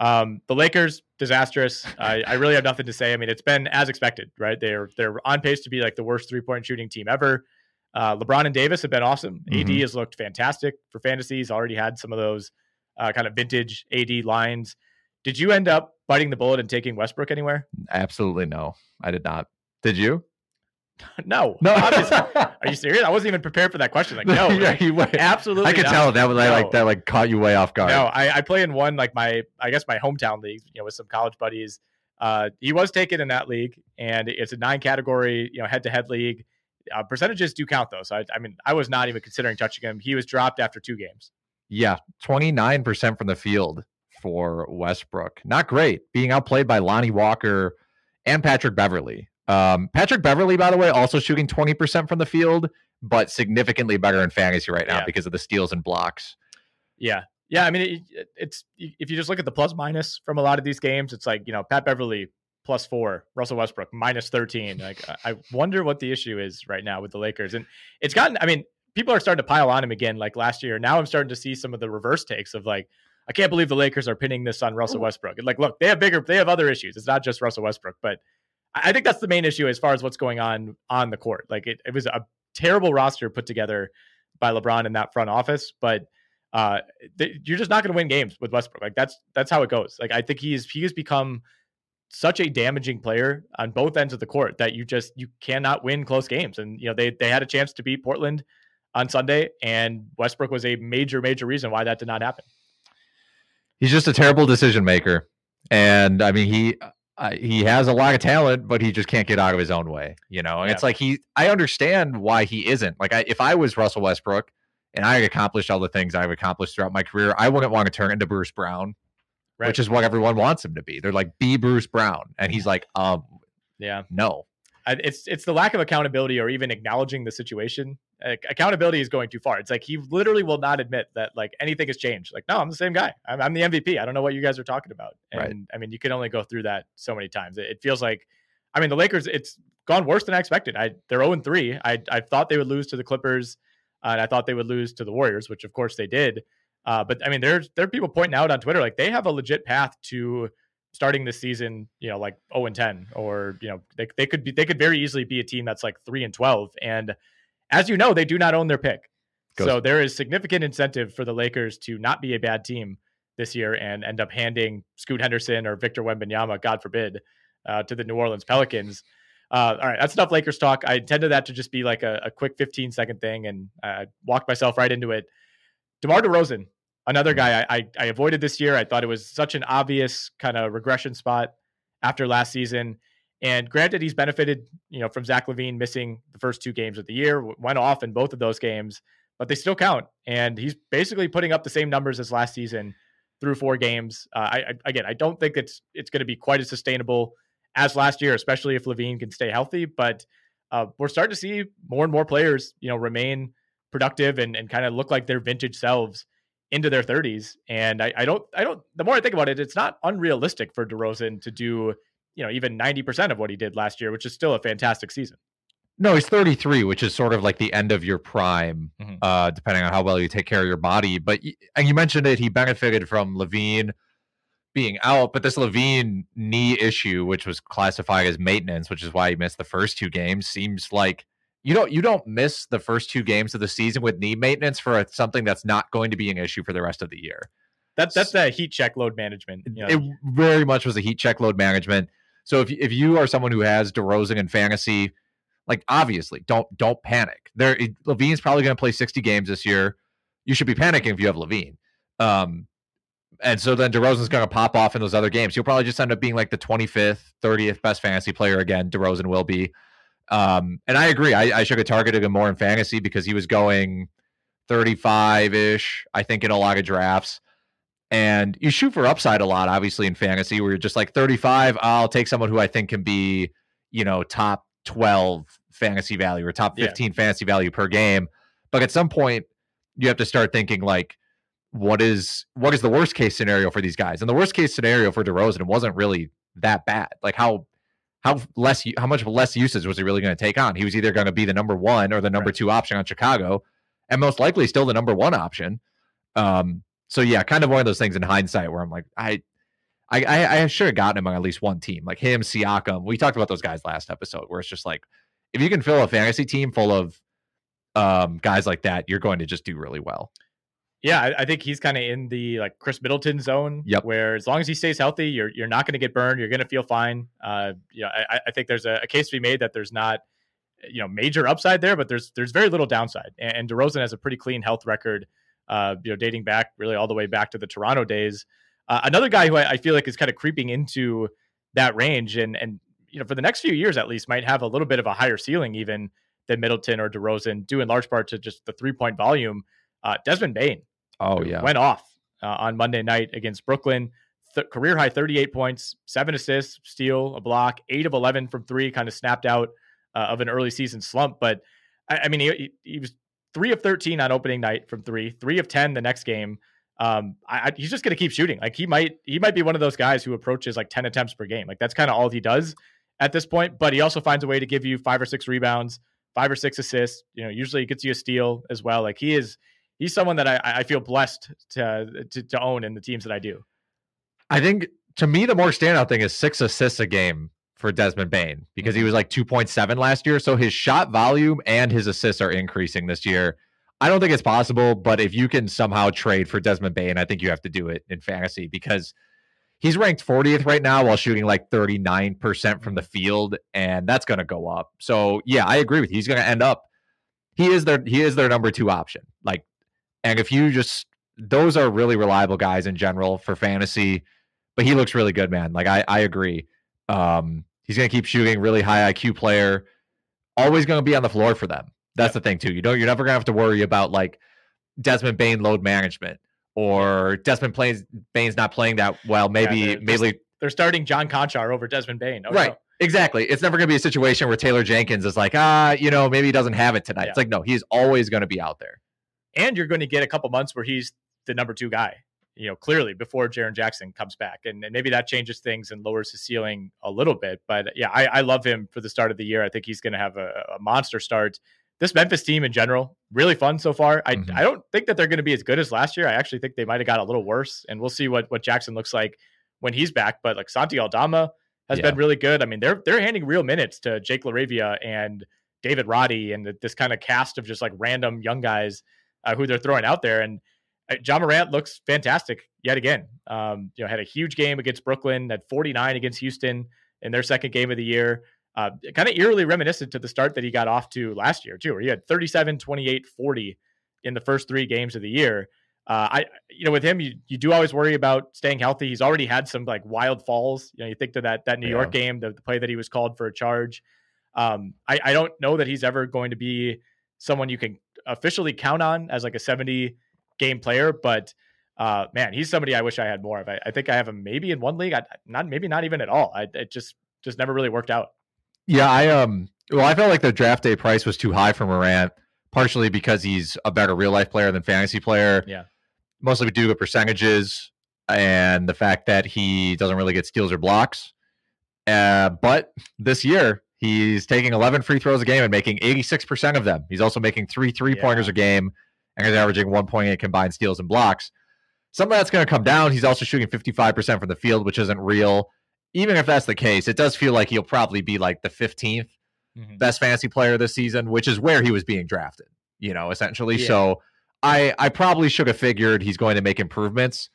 Um, the Lakers, disastrous. I, I really have nothing to say. I mean, it's been as expected, right? They're they're on pace to be like the worst three point shooting team ever. Uh, LeBron and Davis have been awesome. AD Mhm. has looked fantastic for fantasy. He's already had some of those uh, kind of vintage AD lines. Did you end up biting the bullet and taking Westbrook anywhere? Absolutely no. I did not. Did you? no, No. obviously. Are you serious? I wasn't even prepared for that question. Like, no, Yeah, like, you went- absolutely. I could not. tell that was like, No. like that like caught you way off guard. No, I, I play in one like my I guess my hometown league, you know, with some college buddies. Uh, he was taken in that league, and it's a nine category, you know, head to head league. Uh, percentages do count though, so I, I mean, I was not even considering touching him. He was dropped after two games. Yeah, 29% from the field for Westbrook. Not great. Being outplayed by Lonnie Walker and Patrick Beverley. Um, Patrick Beverley, by the way, also shooting 20% from the field, but significantly better in fantasy right now Yeah. because of the steals and blocks. Yeah, yeah. I mean, it, it's if you just look at the plus minus from a lot of these games, it's like you know Pat Beverley plus four, Russell Westbrook minus thirteen. Like I- I wonder what the issue is right now with the Lakers, and it's gotten. I mean, people are starting to pile on him again, like last year. Now I'm starting to see some of the reverse takes of like. I can't believe the Lakers are pinning this on Russell Westbrook. And like, look, they have bigger, they have other issues. It's not just Russell Westbrook, but I think that's the main issue as far as what's going on on the court. Like, it, it was a terrible roster put together by LeBron in that front office, but uh, th- you're just not going to win games with Westbrook. Like that's that's how it goes. Like I think he's he has become such a damaging player on both ends of the court that you just you cannot win close games. And you know they they had a chance to beat Portland on Sunday, and Westbrook was a major major reason why that did not happen. He's just a terrible decision maker. And I mean, he uh, he has a lot of talent, but he just can't get out of his own way, you know. And Yeah. it's like he, I understand why he isn't. Like, I, if I was Russell Westbrook and I had accomplished all the things I've accomplished throughout my career, I wouldn't want to turn into Bruce Brown, Right. which is what everyone wants him to be. They're like, be Bruce Brown, and he's like, um, Yeah. no. It's it's the lack of accountability or even acknowledging the situation. Like, accountability is going too far. It's like he literally will not admit that like anything has changed. Like, no, I'm the same guy. I'm, I'm the MVP. I don't know what you guys are talking about. And Right. I mean, you can only go through that so many times. It, it feels like, I mean, the Lakers. It's gone worse than I expected. I they're 0 3. I I thought they would lose to the Clippers, uh, and I thought they would lose to the Warriors, which of course they did. Uh, but I mean, there's there are people pointing out on Twitter like they have a legit path to starting this season, you know, like 0 and 10, or you know, they, they could be they could very easily be a team that's like 3 and 12. And as you know, they do not own their pick. Goes- So there is significant incentive for the Lakers to not be a bad team this year and end up handing Scoot Henderson or Victor Wembanyama, God forbid, uh, to the New Orleans Pelicans. Uh, all right, that's enough Lakers talk. I intended that to just be like a, a quick 15 second thing, and I walked myself right into it. DeMar DeRozan, another guy I, I, I avoided this year. I thought it was such an obvious kind of regression spot after last season. And granted, he's benefited, you know, from Zach LaVine missing the first two games of the year, went off in both of those games, but they still count. And he's basically putting up the same numbers as last season through four games. Uh, I, I again, I don't think it's it's going to be quite as sustainable as last year, especially if LaVine can stay healthy. But uh, we're starting to see more and more players, you know, remain productive and, and kind of look like their vintage selves into their 30s. And I, I don't, I don't. The more I think about it, it's not unrealistic for DeRozan to do, you know, even 90% of what he did last year, which is still a fantastic season. No, he's 33, which is sort of like the end of your prime, Mhm. uh, depending on how well you take care of your body. But and you mentioned it, he benefited from LaVine being out, but this LaVine knee issue, which was classified as maintenance, which is why he missed the first two games, seems like you don't you don't miss the first two games of the season with knee maintenance for a, something that's not going to be an issue for the rest of the year. That's that's the heat check load management. You know, It very much was a heat check load management. So if if you are someone who has DeRozan in fantasy, like obviously don't don't panic. There LaVine's probably going to play 60 games this year. You should be panicking if you have LaVine. Um and so then DeRozan's going to pop off in those other games. He'll probably just end up being like the 25th, 30th best fantasy player again. DeRozan will be. Um, and I agree. I, I should have targeted him more in fantasy because he was going 35 ish, I think, in a lot of drafts. And you shoot for upside a lot, obviously, in fantasy, where you're just like 35. I'll take someone who I think can be, you know, top 12 fantasy value or top Yeah. 15 fantasy value per game. But at some point, you have to start thinking like, what is what is the worst case scenario for these guys? And the worst case scenario for DeRozan wasn't really that bad. Like how how less how much less usage was he really going to take on? He was either going to be the number one or the number Right. two option on Chicago, and most likely still the number one option. Um, so yeah, kind of one of those things in hindsight where I'm like, I, I, I, I should have gotten him on at least one team, like him, Siakam. We talked about those guys last episode, where it's just like, if you can fill a fantasy team full of um guys like that, you're going to just do really well. Yeah, I, I think he's kind of in the like Khris Middleton zone. Yep. Where as long as he stays healthy, you're you're not going to get burned. You're going to feel fine. Uh, you know, I, I think there's a, a case to be made that there's not, you know, major upside there, but there's there's very little downside. And, and DeRozan has a pretty clean health record. Uh, you know, dating back really all the way back to the Toronto days. Uh, another guy who I, I feel like is kind of creeping into that range, and and you know, for the next few years at least, might have a little bit of a higher ceiling even than Middleton or DeRozan, due in large part to just the three point volume. Uh, Desmond Bane Oh yeah, went off uh, on Monday night against Brooklyn. Th- career high 38 points, seven assists, steal, a block, eight of 11 from three, kind of snapped out uh, of an early season slump. But I, I mean, he, he- was three of 13 on opening night from three, three of 10 the next game. Um, I, I, he's just going to keep shooting. Like he might, he might be one of those guys who approaches like 10 attempts per game. Like that's kind of all he does at this point. But he also finds a way to give you five or six rebounds, five or six assists. You know, usually he gets you a steal as well. Like he is, he's someone that I, I feel blessed to, to to own in the teams that I do. I think to me the more standout thing is six assists a game for Desmond Bane because he mm-hmm. was like 2.7 last year. So his shot volume and his assists are increasing this year. I don't think it's possible, but if you can somehow trade for Desmond Bane, I think you have to do it in fantasy because he's ranked 40th right now while shooting like 39% from the field, and that's going to go up. So yeah, I agree with you. He's going to end up. He is their he is their number two option. Like, and if you just those are really reliable guys in general for fantasy but he looks really good, man. Like I, I agree. Um, he's gonna keep shooting. Really high IQ player. Always gonna be on the floor for them. That's the thing too. You don't. You're never gonna have to worry about like Desmond Bane load management or Desmond plays Bane's not playing that well. Maybe they're just- maybe They're starting John Konchar over Desmond Bane. Oh, right. no. Exactly. It's never going to be a situation where Taylor Jenkins is like, ah, you know, maybe he doesn't have it tonight. Yeah. It's like, no, he's always going to be out there. And you're going to get a couple months where he's the number two guy, you know, clearly before Jaren Jackson comes back. And, and maybe that changes things and lowers his ceiling a little bit. But yeah, I, I love him for the start of the year. I think he's going to have a, a monster start. This Memphis team in general, really fun so far. I, Mhm. I don't think that they're going to be as good as last year. I actually think they might have got a little worse. And we'll see what, what Jackson looks like when he's back. But like Santi Aldama has Yeah. been really good. I mean, they're they're handing real minutes to Jake LaRavia and David Roddy and this kind of cast of just like random young guys uh, who they're throwing out there. And uh, Ja Morant looks fantastic yet again. Um, you know, had a huge game against Brooklyn, had 49 against Houston in their second game of the year. Uh, kind of eerily reminiscent to the start that he got off to last year, too, where he had 37, 28, 40 in the first three games of the year. Uh, I, you know, with him, you, you do always worry about staying healthy. He's already had some like wild falls. You know, you think to that that New Yeah. York game, the, the play that he was called for a charge. Um, I, I don't know that he's ever going to be someone you can officially count on as like a 70 game player, but uh, man, he's somebody I wish I had more of. I, I think I have him maybe in one league, I, not maybe not even at all. I it just just never really worked out. Yeah, I um well, I felt like the draft day price was too high for Morant, partially because he's a better real life player than fantasy player. Yeah. Mostly due to percentages and the fact that he doesn't really get steals or blocks. Uh, but this year he's taking 11 free throws a game and making 86% of them. He's also making three three pointers Yeah. a game and he's averaging 1.8 combined steals and blocks. Some of that's going to come down. He's also shooting 55% from the field, which isn't real. Even if that's the case, it does feel like he'll probably be like the 15th Mhm. best fantasy player this season, which is where he was being drafted, you know, essentially. Yeah. So I I probably should have figured he's going to make improvements.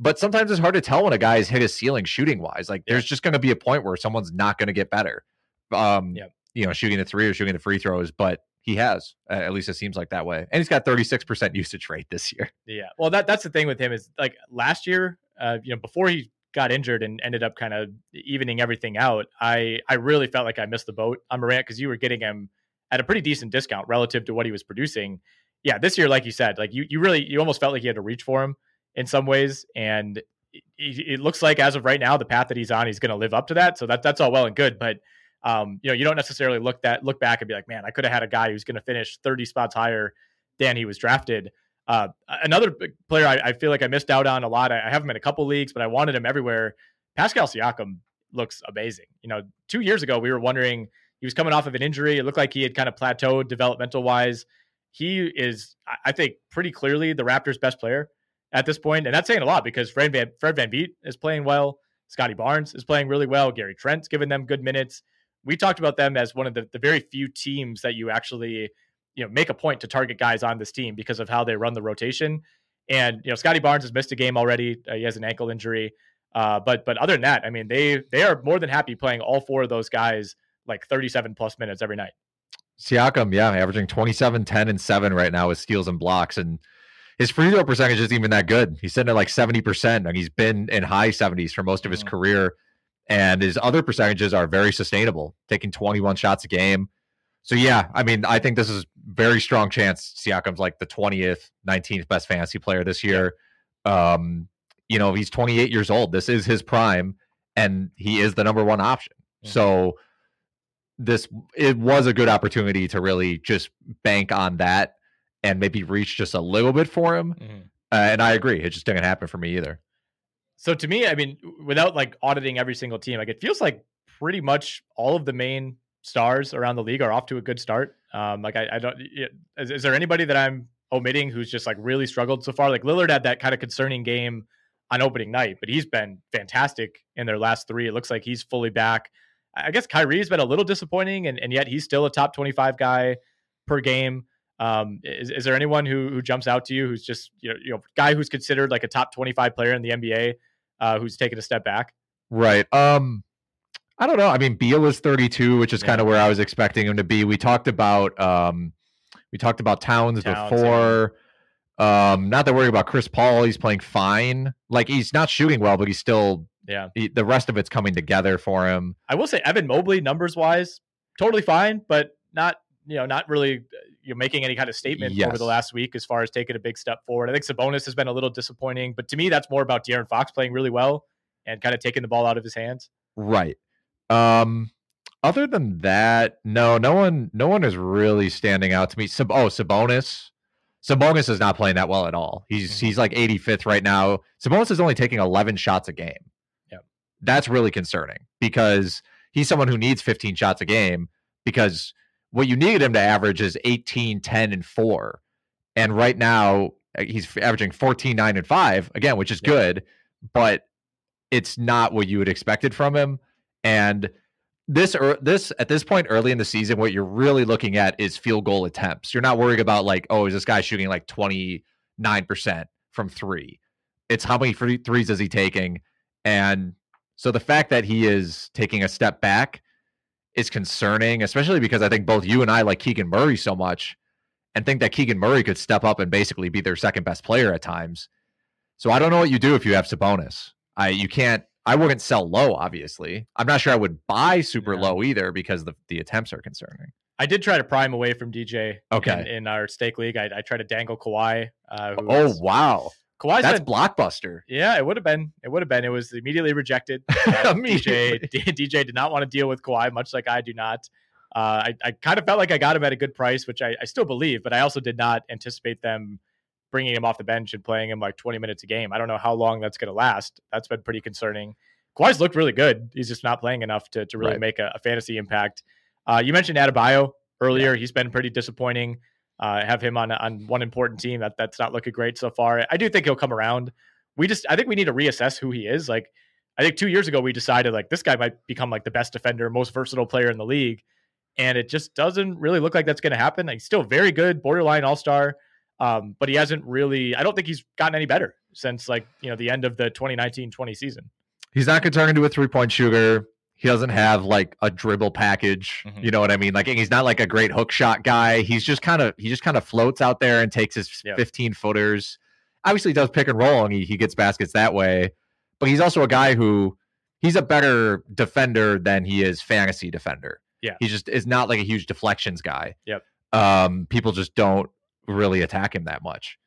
But sometimes it's hard to tell when a guy's hit his ceiling shooting wise. Like Yeah. there's just going to be a point where someone's not going to get better. Um, Yep. you know, shooting the three or shooting the free throws, but he has. Uh, at least it seems like that way. And he's got 36% usage rate this year. Yeah. Well, that that's the thing with him is like last year, uh, you know, before he got injured and ended up kind of evening everything out, I I really felt like I missed the boat on Morant because you were getting him at a pretty decent discount relative to what he was producing. Yeah, this year, like you said, like you you really you almost felt like you had to reach for him in some ways, and it, it looks like as of right now, the path that he's on, he's going to live up to that. So that that's all well and good, but um, you know, you don't necessarily look that look back and be like, man, I could have had a guy who's going to finish 30 spots higher than he was drafted. Uh, another player I, I feel like I missed out on a lot. I, I have him in a couple leagues, but I wanted him everywhere. Pascal Siakam looks amazing. You know, two years ago we were wondering he was coming off of an injury. It looked like he had kind of plateaued developmental wise. He is, I- think, pretty clearly the Raptors' best player at this point. and that's saying a lot because Fred Van Fred VanVleet is playing well. Scottie Barnes is playing really well. Gary Trent's giving them good minutes. We talked about them as one of the, the very few teams that you actually, you know, make a point to target guys on this team because of how they run the rotation. And you know, Scottie Barnes has missed a game already. Uh, he has an ankle injury. Uh, but but other than that, I mean, they they are more than happy playing all four of those guys like 37 plus minutes every night. Siakam, yeah, averaging 27, 10, and 7 right now with steals and blocks. And his free throw percentage isn't even that good. He's sitting at like 70%, and he's been in high 70s for most of his Mhm. career. And his other percentages are very sustainable, taking 21 shots a game. So, yeah, I mean, I think this is very strong chance Siakam's like the 20th, 19th best fantasy player this year. Um, you know, he's 28 years old. This is his prime, and he is the number one option. Mhm. So, this it was a good opportunity to really just bank on that and maybe reach just a little bit for him. Uh, and I agree, it just didn't happen for me either. So to me, I mean, without like auditing every single team, like it feels like pretty much all of the main stars around the league are off to a good start. Um, like I, I don't. Is, is there anybody that I'm omitting who's just like really struggled so far? Like Lillard had that kind of concerning game on opening night, but he's been fantastic in their last three. It looks like he's fully back. I guess Kyrie's been a little disappointing, and, and yet he's still a top 25 guy per game. Um, is, is there anyone who who jumps out to you who's just you know, you know guy who's considered like a top 25 player in the NBA uh, who's taken a step back? Right. Um I don't know. I mean, Beal is 32, which is Yeah. kind of where I was expecting him to be. We talked about um we talked about Towns, Towns, before. Um not that worried about Chris Paul, he's playing fine. Like he's not shooting well, but he's still Yeah, he, the rest of it's coming together for him. I will say Evan Mobley numbers wise, totally fine, but not you know not really you know, making any kind of statement over the last week as far as taking a big step forward. I think Sabonis has been a little disappointing, but to me that's more about De'Aaron Fox playing really well and kind of taking the ball out of his hands. Right. Um Other than that, no, no one, no one is really standing out to me. Sab- oh, Sabonis. Sabonis is not playing that well at all. He's Mhm. he's like 85th right now. Sabonis is only taking 11 shots a game. Yep. That's really concerning because he's someone who needs 15 shots a game because what you needed him to average is 18, 10, and 4. And right now, uh, he's averaging 14, 9, and 5, again, which is Yeah. good, but it's not what you had expected from him. And this or this at this point early in the season, what you're really looking at is field goal attempts. You're not worried about like, oh, is this guy shooting like 29% from three? It's how many free threes is he taking? And so the fact that he is taking a step back is concerning, especially because I think both you and I like Keegan Murray so much and think that Keegan Murray could step up and basically be their second best player at times. So I don't know what you do if you have Sabonis. I you can't I wouldn't sell low, obviously. I'm not sure I would buy super No. low either because the, the attempts are concerning. I did try to prime away from DJ. Okay. In, in our stake league, I, I tried to dangle Kawhi. Uh, who Oh was- wow. Kawhi's That's been- blockbuster. Yeah, it would have been. It would have been. It was immediately rejected. Uh, Immediately. DJ, DJ did not want to deal with Kawhi, much like I do not. Uh, I, I kind of felt like I got him at a good price, which I, I still believe, but I also did not anticipate them bringing him off the bench and playing him like 20 minutes a game. I don't know how long that's going to last. That's been pretty concerning. Kawhi's looked really good. He's just not playing enough to, to really Right. make a, a fantasy impact. Uh, you mentioned Adebayo earlier. He's been pretty disappointing. Uh, have him on on one important team that that's not looking great so far. I do think he'll come around. We just I think we need to reassess who he is. Like I think two years ago we decided like this guy might become like the best defender, most versatile player in the league, and it just doesn't really look like that's going to happen. He's still very good, borderline all star, um, but he hasn't really. I don't think he's gotten any better since like you know the end of the 2019-20 season. He's not going to turn into a three point shooter. He doesn't have like a dribble package. Mhm. You know what I mean? Like he's not like a great hook shot guy. He's just kind of he just kind of floats out there and takes his Yep. 15 footers. Obviously, he does pick and roll and he, he gets baskets that way. But he's also a guy who he's a better defender than he is fantasy defender. Yeah. He just is not like a huge deflections guy. Yep. Um, people just don't really attack him that much.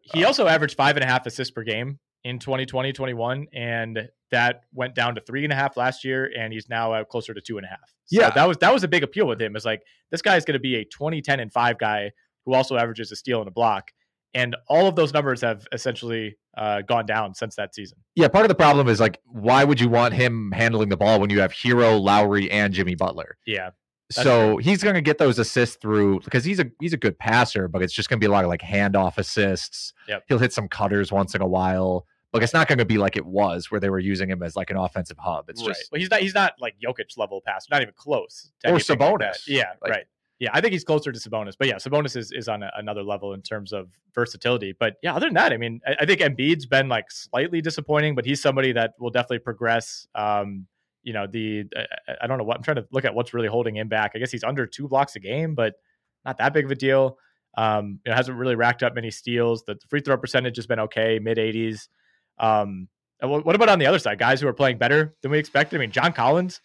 He also averaged five and a half assists per game in 2020, 21, and that went down to three and a half last year, and he's now at closer to two and a half. So Yeah. that was that was a big appeal with him. Is like this guy is going to be a 20, 10, and five guy who also averages a steal and a block, and all of those numbers have essentially uh, gone down since that season. Yeah, part of the problem is like, why would you want him handling the ball when you have Herro, Lowry, and Jimmy Butler? Yeah, so he's going to get those assists through because he's a he's a good passer, but it's just going to be a lot of like handoff assists. Yep. He'll hit some cutters once in a while, but it's not going to be like it was where they were using him as like an offensive hub. It's right. just Well, he's not he's not like Jokic level pass, not even close. to Or anything like. Sabonis. yeah, Like- right. Yeah, I think he's closer to Sabonis, but yeah, Sabonis is, is on a, another level in terms of versatility. But yeah, other than that, I mean, I, I think Embiid's been like slightly disappointing, but he's somebody that will definitely progress. Um, you know, the I, I don't know what I'm trying to look at what's really holding him back. I guess he's under two blocks a game, but not that big of a deal. Um, know, hasn't really racked up many steals. The free throw percentage has been okay, mid 80s. Um, what, what about on the other side, guys who are playing better than we expected? I mean, John Collins,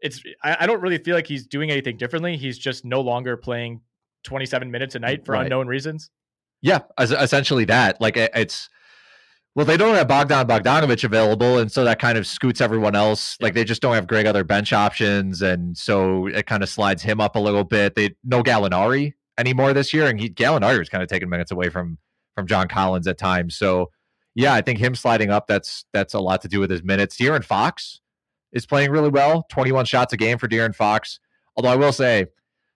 it's I, I don't really feel like he's doing anything differently. He's just no longer playing 27 minutes a night for Right. unknown reasons. Yeah, es- essentially that. Like it- it's well, they don't have Bogdan Bogdanovich available, and so that kind of scoots everyone else. Like they just don't have great other bench options, and so it kind of slides him up a little bit. They no Gallinari anymore this year, and he Gallinari is kind of taking minutes away from from John Collins at times. So yeah, I think him sliding up that's that's a lot to do with his minutes. De'Aaron Fox is playing really well, 21 shots a game for De'Aaron Fox. Although I will say,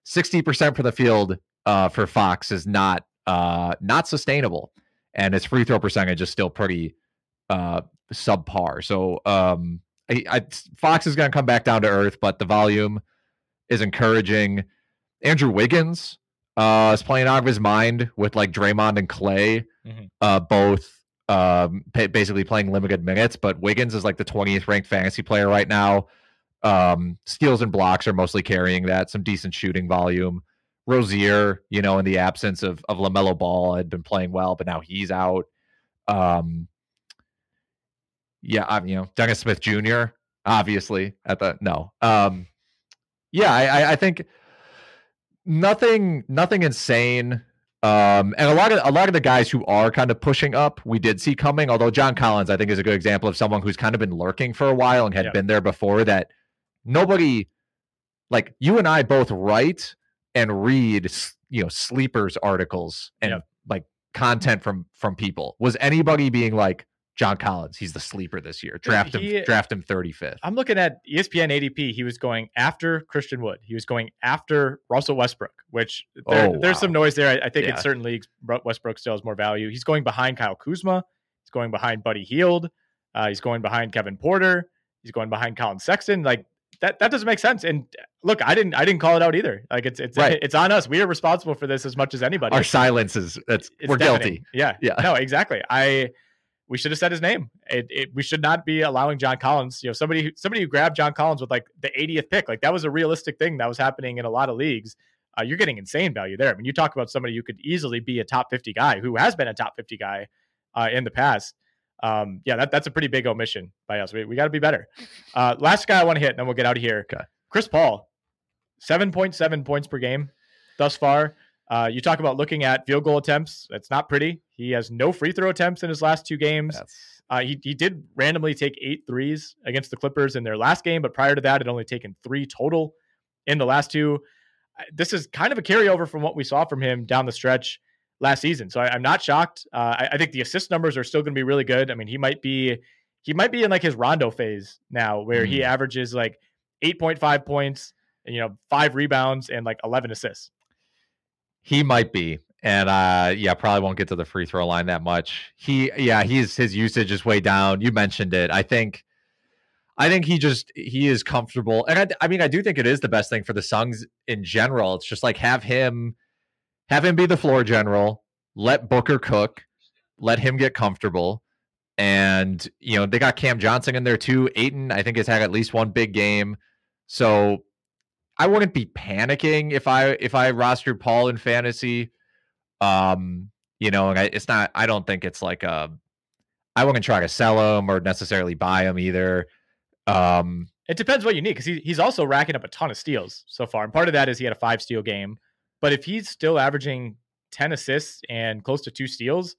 60% for the field uh, for Fox is not uh, not sustainable, and his free throw percentage is still pretty uh, subpar. So um, I, I, Fox is going to come back down to earth, but the volume is encouraging. Andrew Wiggins uh, is playing out of his mind with like Draymond and Clay, Mhm. uh, both um, basically playing limited minutes. But Wiggins is like the 20th ranked fantasy player right now. Um, steals and blocks are mostly carrying that. Some decent shooting volume. Rozier, you know, in the absence of of LaMelo Ball, had been playing well, but now he's out. Um, yeah, I, you know, Dennis Smith Jr. Obviously at the no. Um, yeah, I, I think nothing, nothing insane. Um, and a lot of a lot of the guys who are kind of pushing up, we did see coming. Although John Collins, I think, is a good example of someone who's kind of been lurking for a while and had Yeah. been there before. That nobody like you and I both write and read, you know, sleepers articles and Yep. like content from from people. Was anybody being like John Collins? He's the sleeper this year. Draft him, He- draft him 35th. I'm looking at ESPN ADP. He was going after Christian Wood. He was going after Russell Westbrook, which there, Oh, there's some noise there. I, I think Yeah. in certain leagues, Westbrook still has more value. He's going behind Kyle Kuzma. He's going behind Buddy Hield. Uh, he's going behind Kevin Porter. He's going behind Collin Sexton. Like that, that doesn't make sense. And look, I didn't, I didn't call it out either. Like it's, it's, Right. it's on us. We are responsible for this as much as anybody. Our silence is that's we're deafening. guilty. Yeah. Yeah. No, exactly. I we should have said his name. It, it, we should not be allowing John Collins. You know, somebody who, somebody who grabbed John Collins with like the 80th pick. Like that was a realistic thing that was happening in a lot of leagues. Uh, you're getting insane value there. I mean, you talk about somebody who could easily be a top 50 guy who has been a top 50 guy uh, in the past. Um, yeah, that, that's a pretty big omission by us. We, we got to be better. Uh, last guy I want to hit, and then we'll get out of here. Okay. Chris Paul, 7.7 points per game thus far. Uh, you talk about looking at field goal attempts. That's not pretty. He has no free throw attempts in his last two games. Uh, he, he did randomly take eight threes against the Clippers in their last game, but prior to that, had only taken three total in the last two. This is kind of a carryover from what we saw from him down the stretch last season. So I, I'm not shocked. Uh, I, I think the assist numbers are still going to be really good. I mean, he might be he might be in like his Rondo phase now, where he Mhm. averages like 8.5 points, you know, five rebounds and like 11 assists. He might be. And uh yeah, probably won't get to the free throw line that much. He yeah, he's his usage is way down. You mentioned it. I think I think he just he is comfortable. And I, I mean I do think it is the best thing for the Suns in general. It's just like have him have him be the floor general, let Booker cook, let him get comfortable. And you know, they got Cam Johnson in there too. Ayton, I think has had at least one big game. So I wouldn't be panicking if I if I rostered Paul in fantasy. Um, you know, and it's not. I don't think it's like a. I wouldn't try to sell him or necessarily buy him either. Um, It depends what you need because he, he's also racking up a ton of steals so far. And part of that is he had a five steal game. But if he's still averaging 10 assists and close to two steals,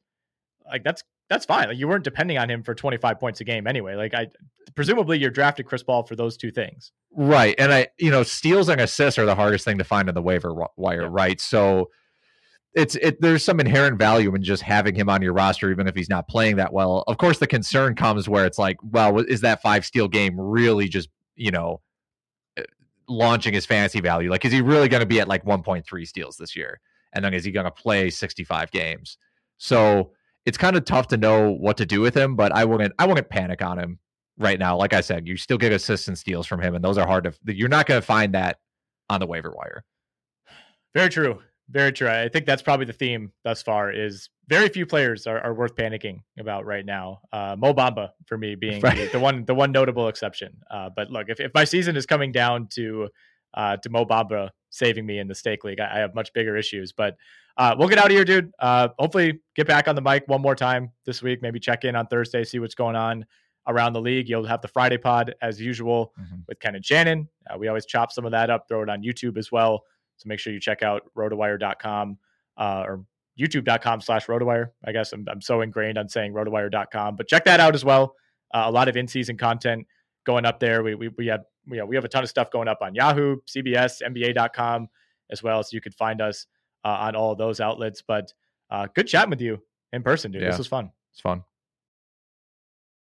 like that's that's fine. Like you weren't depending on him for 25 points a game anyway. Like I presumably you're drafted Chris Paul for those two things. Right. And I, you know, steals and assists are the hardest thing to find on the waiver wire, Yeah. right? So it's it there's some inherent value in just having him on your roster, even if he's not playing that well. Of course, the concern comes where it's like, well, is that five steal game really just, you know, uh, launching his fantasy value? Like, is he really going to be at like 1.3 steals this year? And then is he going to play 65 games? So it's kind of tough to know what to do with him, but I wouldn't I wouldn't panic on him right now. Like I said, you still get assists and steals from him, and those are hard to. You're not going to find that on the waiver wire. Very true. Very true. I think that's probably the theme thus far is very few players are, are worth panicking about right now. Uh, Mo Bamba for me being the, the one the one notable exception. Uh, but look, if, if my season is coming down to uh, to Mo Bamba saving me in the stake league, I, I have much bigger issues. But uh, we'll get out of here, dude. Uh, hopefully, get back on the mic one more time this week. Maybe check in on Thursday, see what's going on around the league. You'll have the Friday pod as usual Mhm. with Ken and Shannon. Uh, we always chop some of that up, throw it on YouTube as well. So make sure you check out rotowire.com uh, or youtube.com slash rotowire. I guess I'm, I'm so ingrained on saying rotowire.com, but check that out as well. Uh, a lot of in-season content going up there. We, we, we have, you know, we have a ton of stuff going up on Yahoo, CBS, NBA.com as well. So you could find us uh, on all of those outlets, but uh, good chatting with you in person, dude. Yeah. This was fun. It's fun.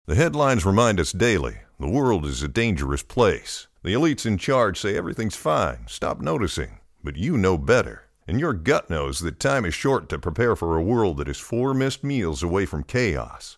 The headlines remind us daily the world is a dangerous place. The elites in charge say everything's fine, stop noticing. But you know better. And your gut knows that time is short to prepare for a world that is four missed meals away from chaos.